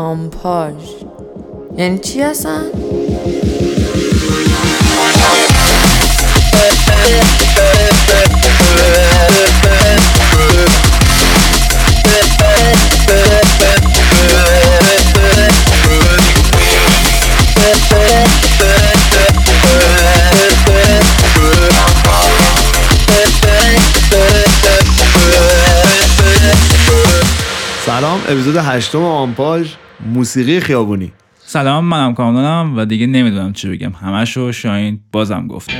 آمپاژ یعنی چی هستن؟ اپیزود هشتم آمپاژ موسیقی خیابونی. سلام منم کامرانم و دیگه نمی‌دونم چی بگم. همشو شاین بازم گفت.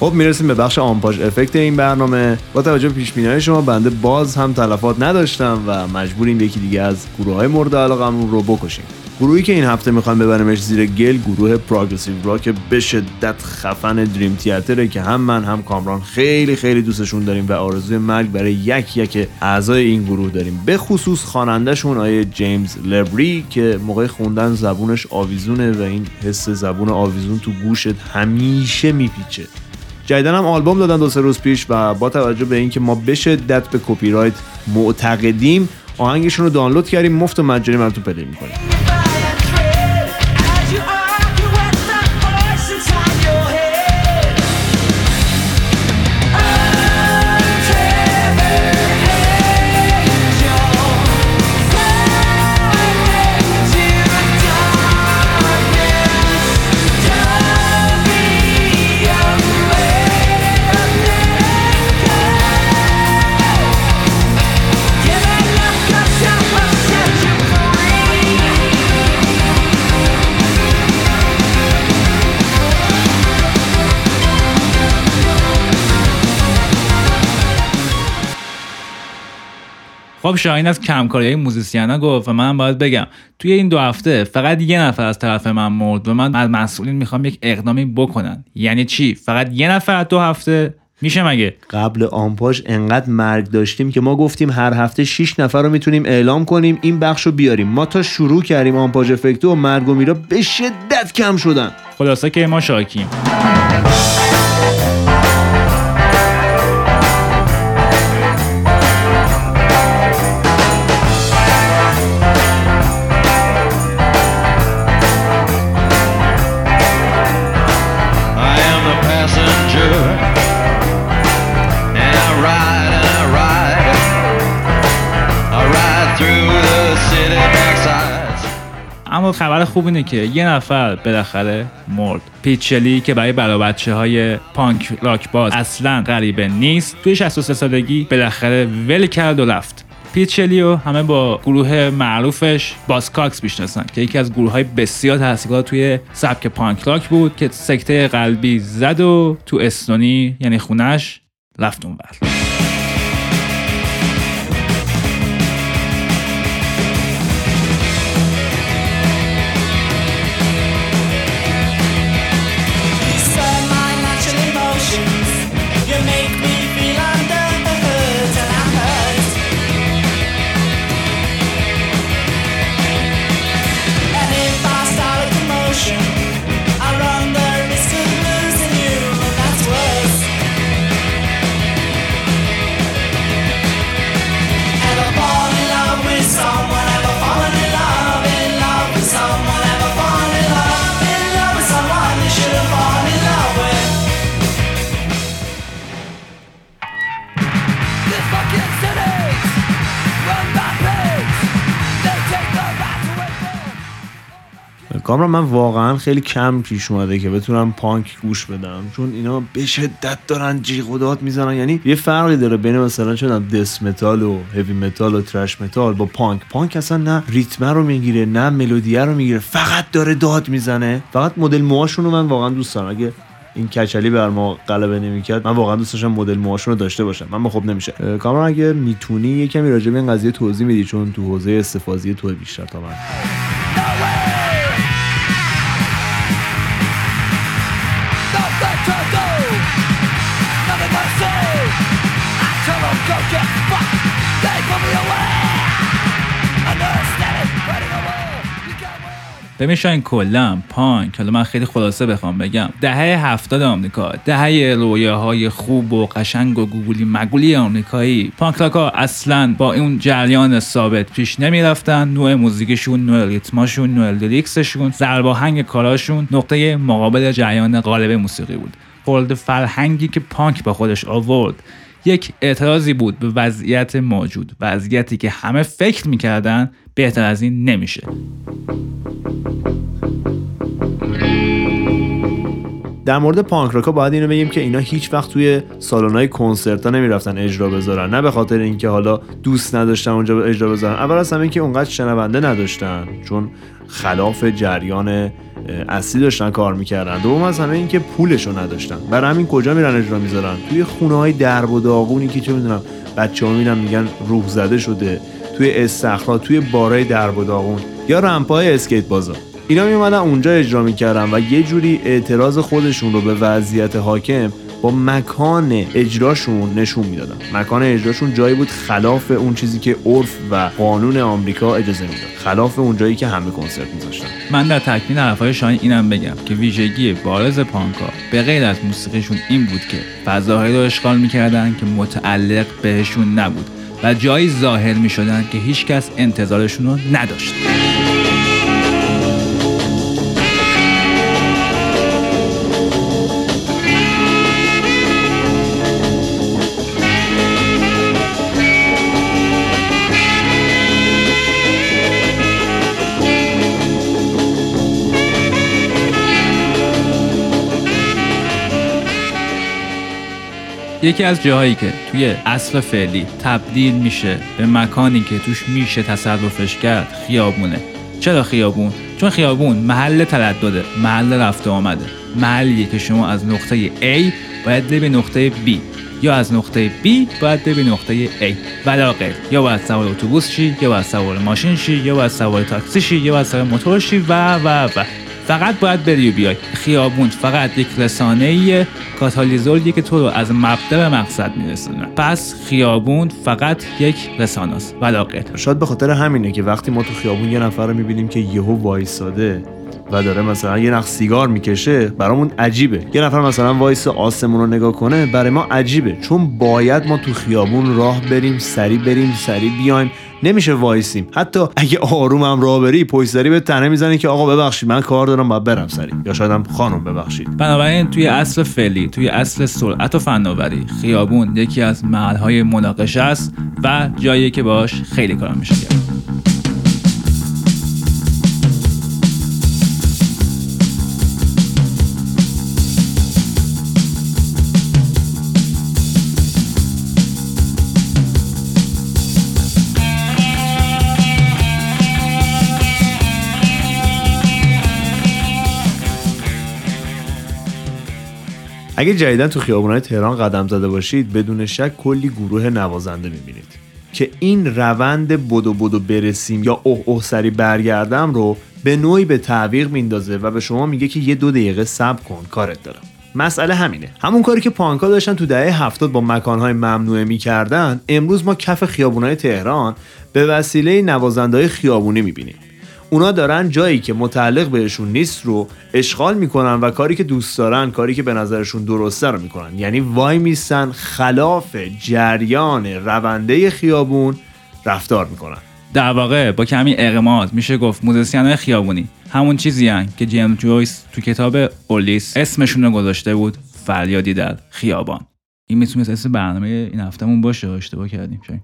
خب می‌رسیم به بخش آمپاژ افکت این برنامه. با توجه پیش شما بنده باز هم تلفات نداشتم و مجبوریم یکی دیگه از گروه های مورد علاقمون رو بکشیم. گروهی که این هفته می‌خوایم ببریمش زیر گل گروه پروگرسیو راک به شدت خفن دریم تیاتره که هم من هم کامران خیلی خیلی دوستشون داریم و آرزوی مرگ برای یک یک اعضای این گروه داریم. به خصوص خوانندهشون آیه جیمز لبری که موقع خوندن زبونش آویزونه و این حس زبون آویزون تو گوشت همیشه میپیچه. جدیدن هم آلبوم دادن دو سه روز پیش و با توجه به اینکه ما به شدت به کپی رایت معتقدیم آهنگشون رو دانلود کردیم مفت و مجانی براتون پلی می‌کنیم. خب شاهین از کمکاری موزیسیانا گفت و من باید بگم توی این دو هفته فقط یه نفر از طرف من مرد و من از مسئولین می‌خوام یک اقدامی بکنن. یعنی چی؟ فقط یه نفر از دو هفته؟ میشه مگه؟ قبل آمپاژ انقدر مرگ داشتیم که ما گفتیم هر هفته 6 نفر رو می‌تونیم اعلام کنیم این بخش رو بیاریم. ما تا شروع کردیم آمپاژ افکتو و مرگ و میرا به شدت کم شدن. خلاصه که ما شاکیم. خوب اینه که یه نفر بالاخره مرد. پیچلی که برای برا بچه های پانک راک باز اصلا غریبه نیست توی 63 سالگی بالاخره ول کرد و رفت. پیچلی رو همه با گروه معروفش باسکاکس می‌شناسن که یکی از گروه های بسیار تاثیرگذار توی سبک پانک راک بود که سکته قلبی زد و تو استونی یعنی خونش رفت اونور. کامران من واقعا خیلی کم پیش اومده که بتونم پانک گوش بدم چون اینا به شدت دارن جیغ و داد می‌زنن. یعنی یه فرقی داره بین مثلا چون death metal و heavy metal و thrash metal با پانک. پانک اصلا نه ریتم رو می‌گیره نه ملودیه رو می‌گیره فقط داره داد می‌زنه. فقط مدل موهاشون رو من واقعا دوست دارم. اگه این کچلی بر ما غلبه نمی‌کرد من واقعا دوست داشتم مدل موهاشون رو داشته باشم. من خب نمیشه. کامران اگه می‌تونی یه کمی راجع به این قضیه توضیح میدی چون تو حوزه استحفاظی تو بیشتر تا من. ببین شاین کلا پانک. حالا من خیلی خلاصه بخوام بگم. دهه هفتاد آمریکا دهه رویاهای خوب و قشنگ و گوگولی مگولی آمریکایی. پانک ها اصلا با اون جریان ثابت پیش نمی‌رفتن. نوع موزیکشون نوع ریتماشون نوع لیریکسشون ضرباهنگ کاراشون نقطه مقابل جریان غالب موسیقی بود. خورد فرهنگی که پانک با خودش آورد. یک اعتراضی بود به وضعیت موجود. وضعیتی که همه فکر می‌کردن بهتر از این نمیشه. در مورد پانک راکا باید اینو بگیم که اینا هیچ وقت توی سالن‌های کنسرت ها نمی‌رفتن اجرا بذارن. نه به خاطر اینکه حالا دوست نداشتن اونجا اجرا بذارن. اول از همه اینکه اونقدر شنونده نداشتن چون خلاف جریان اصلی داشتن کار می‌کردن. دوم از همه اینکه پولشو نداشتن. برای همین کجا میرن اجرا می‌ذارن؟ توی خونه های درب و داغونی که چه می‌دونم بچه ها میگن روح زده شده. توی استخرا توی بارای درب و داغون یا رمپای اسکیت بازا اینا میومدن اونجا اجرا می‌کردن و یه جوری اعتراض خودشون رو به وضعیت حاکم با مکان اجراشون نشون می‌دادن. مکان اجراشون جایی بود خلاف اون چیزی که عرف و قانون آمریکا اجازه می‌داد. خلاف اون جایی که همه کنسرت میذاشتن. من در تکمیل حرفهای شاهین اینم بگم که ویژگی بارز پانکا به غیر از موسیقیشون این بود که فضاهایی رو اشغال می‌کردن که متعلق بهشون نبود. و جایی ظاهر می‌شدن که هیچکس انتظارشون رو نداشت. یکی از جاهایی که توی اصل فعلی تبدیل میشه به مکانی که توش میشه تصرفش کرد خیابونه. چرا خیابون؟ چون خیابون محل تردده محل رفت و آمده. محلیه که شما از نقطه A باید به نقطه B. یا از نقطه B باید به نقطه A. ولا یا باید سوار اتوبوس شی یا باید سوار ماشین شی یا باید سوار تاکسی شی یا باید سوار موتور شی و و و. فقط باید بری و بیای. خیابون فقط یک رسانه کاتالیزوریه که تو رو از مبدا به مقصد میرسونه. پس خیابون فقط یک رسانه است ولا غیر شاید به خاطر همینه که وقتی ما تو خیابون یه نفر رو می‌بینیم که یهو وایساده و داره مثلا یه نخ سیگار می‌کشه برامون عجیبه. یه نفر مثلا وایسه آسمون رو نگاه کنه برای ما عجیبه. چون باید ما تو خیابون راه بریم سریع بریم سریع بیایم. نمیشه وایسیم. حتی اگه آروم هم راه بری پشت سری بهت تنه می‌زنی که آقا ببخشید من کار دارم باید برم سریع یا شاید هم خانم ببخشید. بنابراین توی اصل فعلی توی اصل سرعت و فناوری خیابون یکی از محلهای مناقشه است و جایی که باش خیلی کار میشه اگه جدیدا تو خیابونهای تهران قدم زده باشید بدون شک کلی گروه نوازنده می‌بینید که این روند بدو بدو برسیم یا اوه اوه سری برگردم رو به نوعی به تعویق میندازه و به شما میگه که یه دو دقیقه صبر کن کارت دارم. مسئله همینه. همون کاری که پانکا داشتن تو دهه هفتاد با مکانهای ممنوعه می‌کردن امروز ما کف خیابونهای تهران به وسیله نوازنده خیابونی می‌بینیم. اونا دارن جایی که متعلق بهشون نیست رو اشغال می‌کنن و کاری که دوست دارن کاری که به نظرشون درسته رو می‌کنن. یعنی وای میستن خلاف جریان رونده خیابون رفتار می‌کنن. در واقع با کمی اقماز میشه گفت موزیسین خیابونی. همون چیزی هن که جیم جویس تو کتاب اولیس اسمشون رو گذاشته بود فریادی در خیابان. این می‌تونست اسم برنامه این هفتهمون باشه اشتباه کردیم شاید.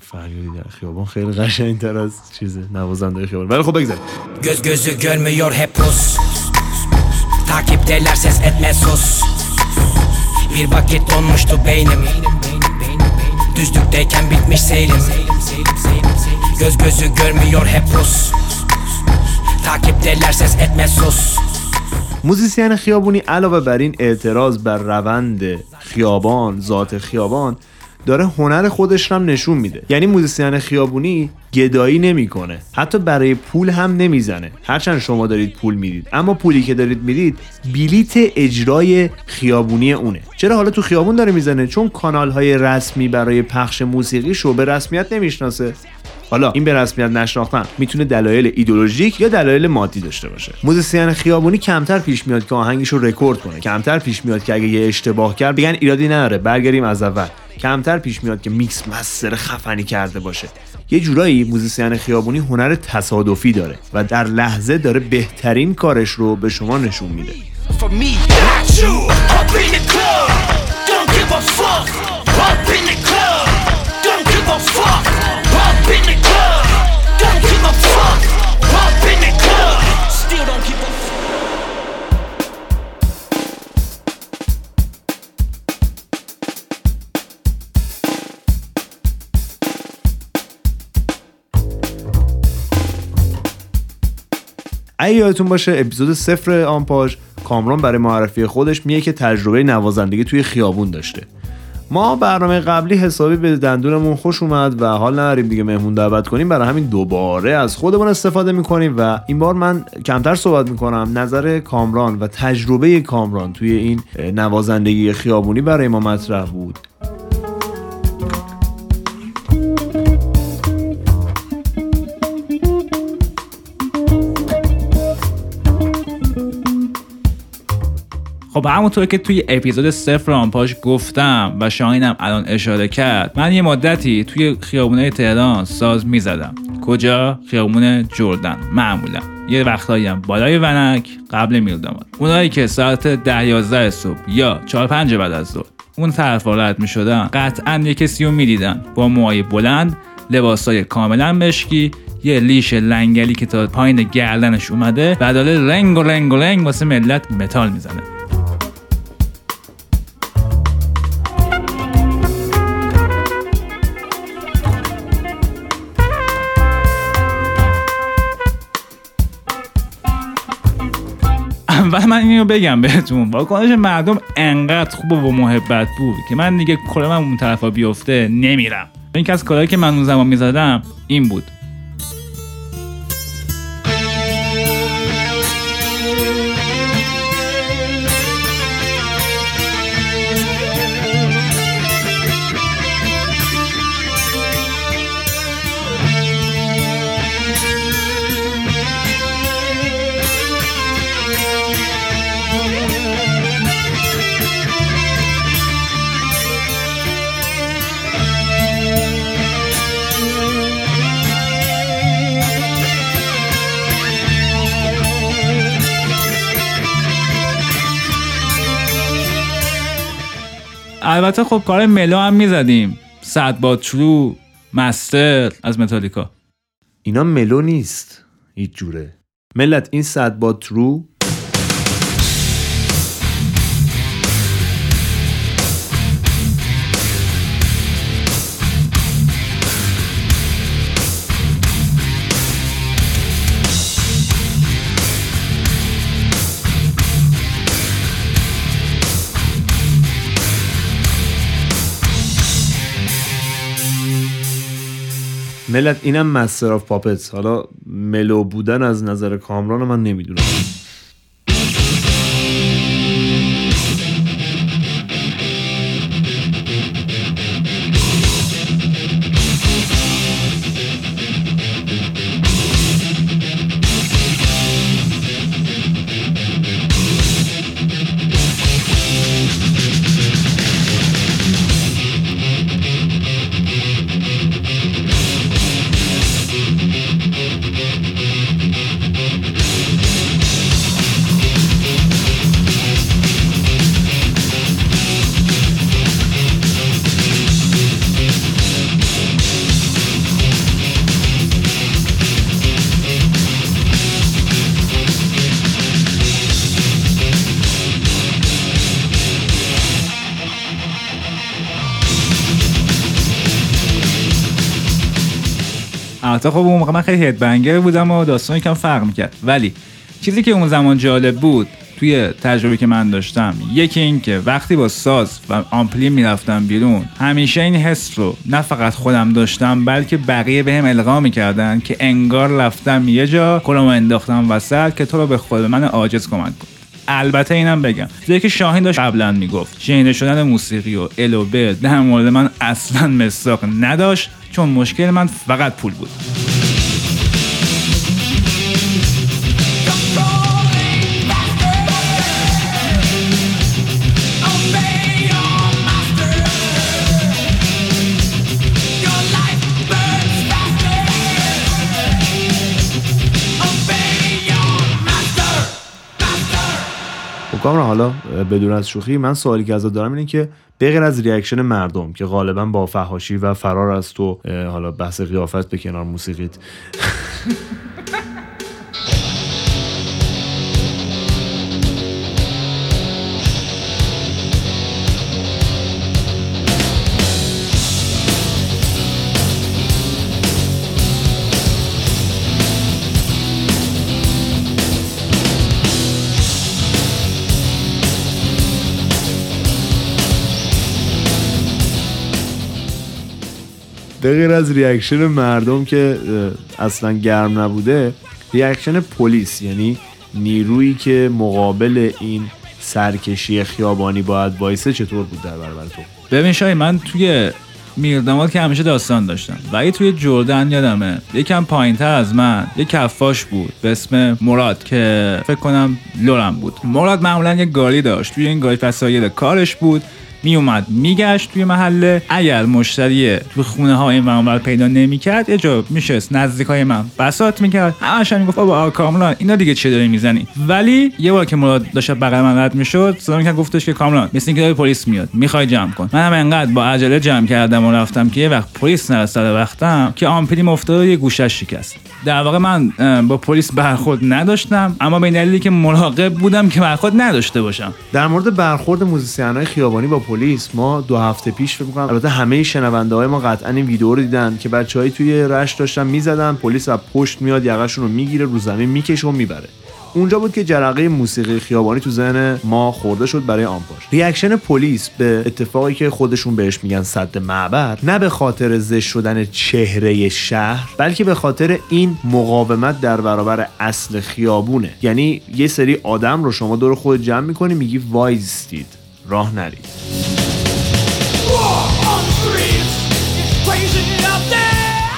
فریادی در خیابان خیلی قشنگ تر از چیز نوازنده خیابان ولی خب بگذاریم Göz gözü görmüyor hep pus Takipteler ses etme sus Bir vakit donmuştu beynim Düzlükteyken bitmiş seyrim Göz gözü görmüyor hep pus Takipteler ses etme sus موزیسین خیابونی علاوه بر این اعتراض بر روند خیابان ذات خیابان داره هنر خودش هم نشون میده. یعنی musician خیابونی گدایی نمی‌کنه. حتی برای پول هم نمی‌زنه. هرچند شما دارید پول می‌دید. اما پولی که دارید می‌دید بلیت اجرای خیابونی اونه. چرا حالا تو خیابون داره می‌زنه؟ چون کانال های رسمی برای پخش موسیقی شو به رسمیت نمی‌شناسه. حالا این به رسمیت نشناختن می‌تونه دلایل ایدولوژیک یا دلایل مادی داشته باشه. musician خیابونی کمتر پیش میاد که آهنگش رو رکورد کنه. کمتر پیش میاد که اگه یه اشتباه کرد بگن ایرادی نداره. برگردیم از اول. کمتر پیش میاد که mix master خفنی کرده باشه. یه جورایی musician خیابونی هنر تصادفی داره و در لحظه داره بهترین کارش رو به شما نشون میده. اگه یادتون باشه اپیزود صفر آمپاژ کامران برای معرفی خودش میگه که تجربه نوازندگی توی خیابون داشته. ما برنامه قبلی حسابی به دندونمون خوش اومد و حال نداریم دیگه مهمون دعوت کنیم. برای همین دوباره از خودمون استفاده می‌کنیم و این بار من کمتر صحبت می‌کنم نظر کامران و تجربه کامران توی این نوازندگی خیابونی برای ما مطرح بود. خب همونطور که توی اپیزود صفر آنپاش گفتم و شاهینم الان اشاره کرد من یه مدتی توی خیابون تهران ساز می‌زدم. کجا؟ خیابون جردن. معمولا. یه وقتایی هم بالای ونک قبل میرداماد اونایی که ساعت ده یازده صبح یا چهار پنج بعد از ظهر اون طرف رد می شدن قطعا یه کسی رو می‌دیدن. با موهای بلند لباسای کاملا مشکی یه لیش لنگلی که تا پایین گردنش اومده و داره رنگ و رنگ و رنگ واسه ملت متال می‌زنه. اول من اینو بگم بهتون. واکنش مردم انقدر خوب و محبت بود که من دیگه کلم اون طرفا بیفته نمیرم. این که از که من اون زمان می‌زدم این بود. البته خب کار ملو هم می‌زدیم. صد با ترو مستر از متالیکا. اینا ملو نیست. هیچ جوره. ملت این صد با ملت اینم مستر آف پاپتس حالا ملو بودن از نظر کامران من نمی‌دونم. حتی خب اون موقع من خیلی هدبنگر بودم و داستان یکم فرق می‌کرد. ولی چیزی که اون زمان جالب بود توی تجربه که من داشتم یکی این که وقتی با ساز و آمپلی می‌رفتم بیرون همیشه این حس رو نه فقط خودم داشتم بلکه بقیه بهم القا می‌کردن که انگار رفتم یه جا کلمو انداختم وسط که تو رو به خود من عاجز کمک کن. البته اینم بگم. چیزی که شاهین داشت قبلا می‌گفت شنیده شدن موسیقی و ال در مورد من اصلا مساق نداشت چون مشکل من فقط پول بود. کامران حالا بدون از شوخی من سوالی که ازت دارم اینه که به غیر از ریاکشن مردم که غالبا با فهاشی و فرار از تو حالا بحث قیافت به کنار موسیقیت. به غیر از reaction مردم که اصلا گرم نبوده reaction پلیس. یعنی نیرویی که مقابل این سرکشی خیابانی باید وایسه چطور بود در برابر تو؟ ببین شای من توی میرداماد که همیشه داستان داشتم. ولی توی جردن یادمه یکم پایین تر از من یک کفاش بود به اسم مراد که فکر کنم لرم بود. مراد معمولا یه گاری داشت. توی این گاری وسایل کارش بود. می اومد میگشت توی محله. اگر مشتری توی خونه ها این ور پیدا نمی‌کرد یه جا میشست نزدیک های من بسات می‌کرد. همش هم می‌گفت بابا کامران اینا دیگه چه داری می‌زنی؟ ولی یه بار که مراد داشت بغل من رد می‌شد صدا می‌کرد گفتش که کامران مثل اینکه پلیس میاد می‌خوای جمع کن. منم انقدر با عجله جمع کردم و رفتم که یه وقت پلیس نرسید وقتم که آمپلیم افتاد و یه گوشش شکست. در واقع من با پلیس برخورد نداشتم اما به دلیلی که مراقب بودم که برخورد نداشته باشم. در مورد برخورد musician خیابانی با پلیس ما دو هفته پیش فکر می‌کنم البته همه شنونده های ما قطعا این ویدیو رو دیدن که بچه‌های توی رشت داشتن می‌زدن پلیس از پشت میاد یقهشون رو می‌گیره رو زمین می‌کشه و می‌بره. اونجا بود که جرقه موسیقی خیابانی تو ذهن ما خورده شد برای آنپاش reaction پلیس به اتفاقی که خودشون بهش میگن سد معبر نه به خاطر زشت شدن چهره شهر بلکه به خاطر این مقاومت در برابر اصل خیابونه. یعنی یه سری آدم رو شما دور خود جمع می‌کنی میگی وایستید. راه نرید.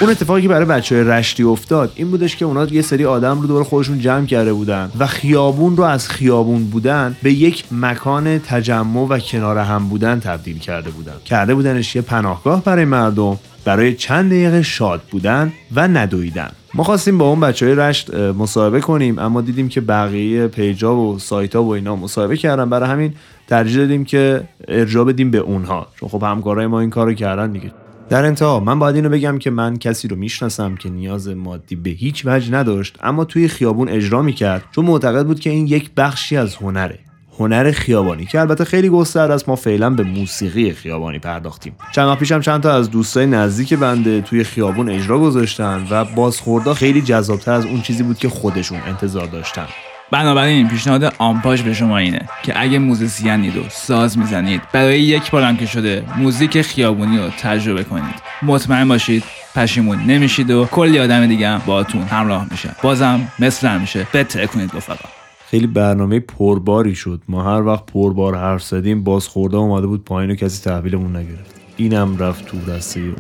اون اتفاقی که برای بچه های رشتی افتاد این بودش که اونا یه سری آدم رو دور خودشون جمع کرده بودن و خیابون رو از خیابون بودن به یک مکان تجمع و کنار هم بودن تبدیل کرده بودن. کرده بودنش یه پناهگاه برای مردم. برای چند دقیقه شاد بودن و ندویدن. ما خواستیم با اون بچه های رشت مصاحبه کنیم اما دیدیم که بقیه پیجا و سایتا و اینا مصاحبه کردن. برای همین ترجیح دادیم که ارجاع بدیم به اونها. چون خب همکارای ما این کارو کردن دیگه. در انتها من باید اینو بگم که من کسی رو می‌شناسم که نیاز مادی به هیچ وجه نداشت اما توی خیابون اجرا می‌کرد چون معتقد بود که این یک بخشی از هنره. هنر خیابانی که البته خیلی گسترده است. ما فعلا به موسیقی خیابانی پرداختیم. چند ماه پیشم چند تا از دوستای نزدیک بنده توی خیابون اجرا گذاشتن و بازخوردا خیلی جذابتر از اون چیزی بود که خودشون انتظار داشتن. بنابراین پیشنهاد آمپاژ به شما اینه که اگه موزیسینید و ساز می‌زنید برای یک بارم که شده موزیک خیابونی رو تجربه کنید. مطمئن باشید پشیمون نمیشید و کلی آدم دیگه هم باهاتون همراه میشه. بازم مثل همیشه بتره کنید رفقا خیلی برنامه پرباری شد. ما هر وقت پربار حرف زدیم بازخورده اومده بود پایین و کسی تحویلمون نگرفت. اینم رفت تو دسته اون.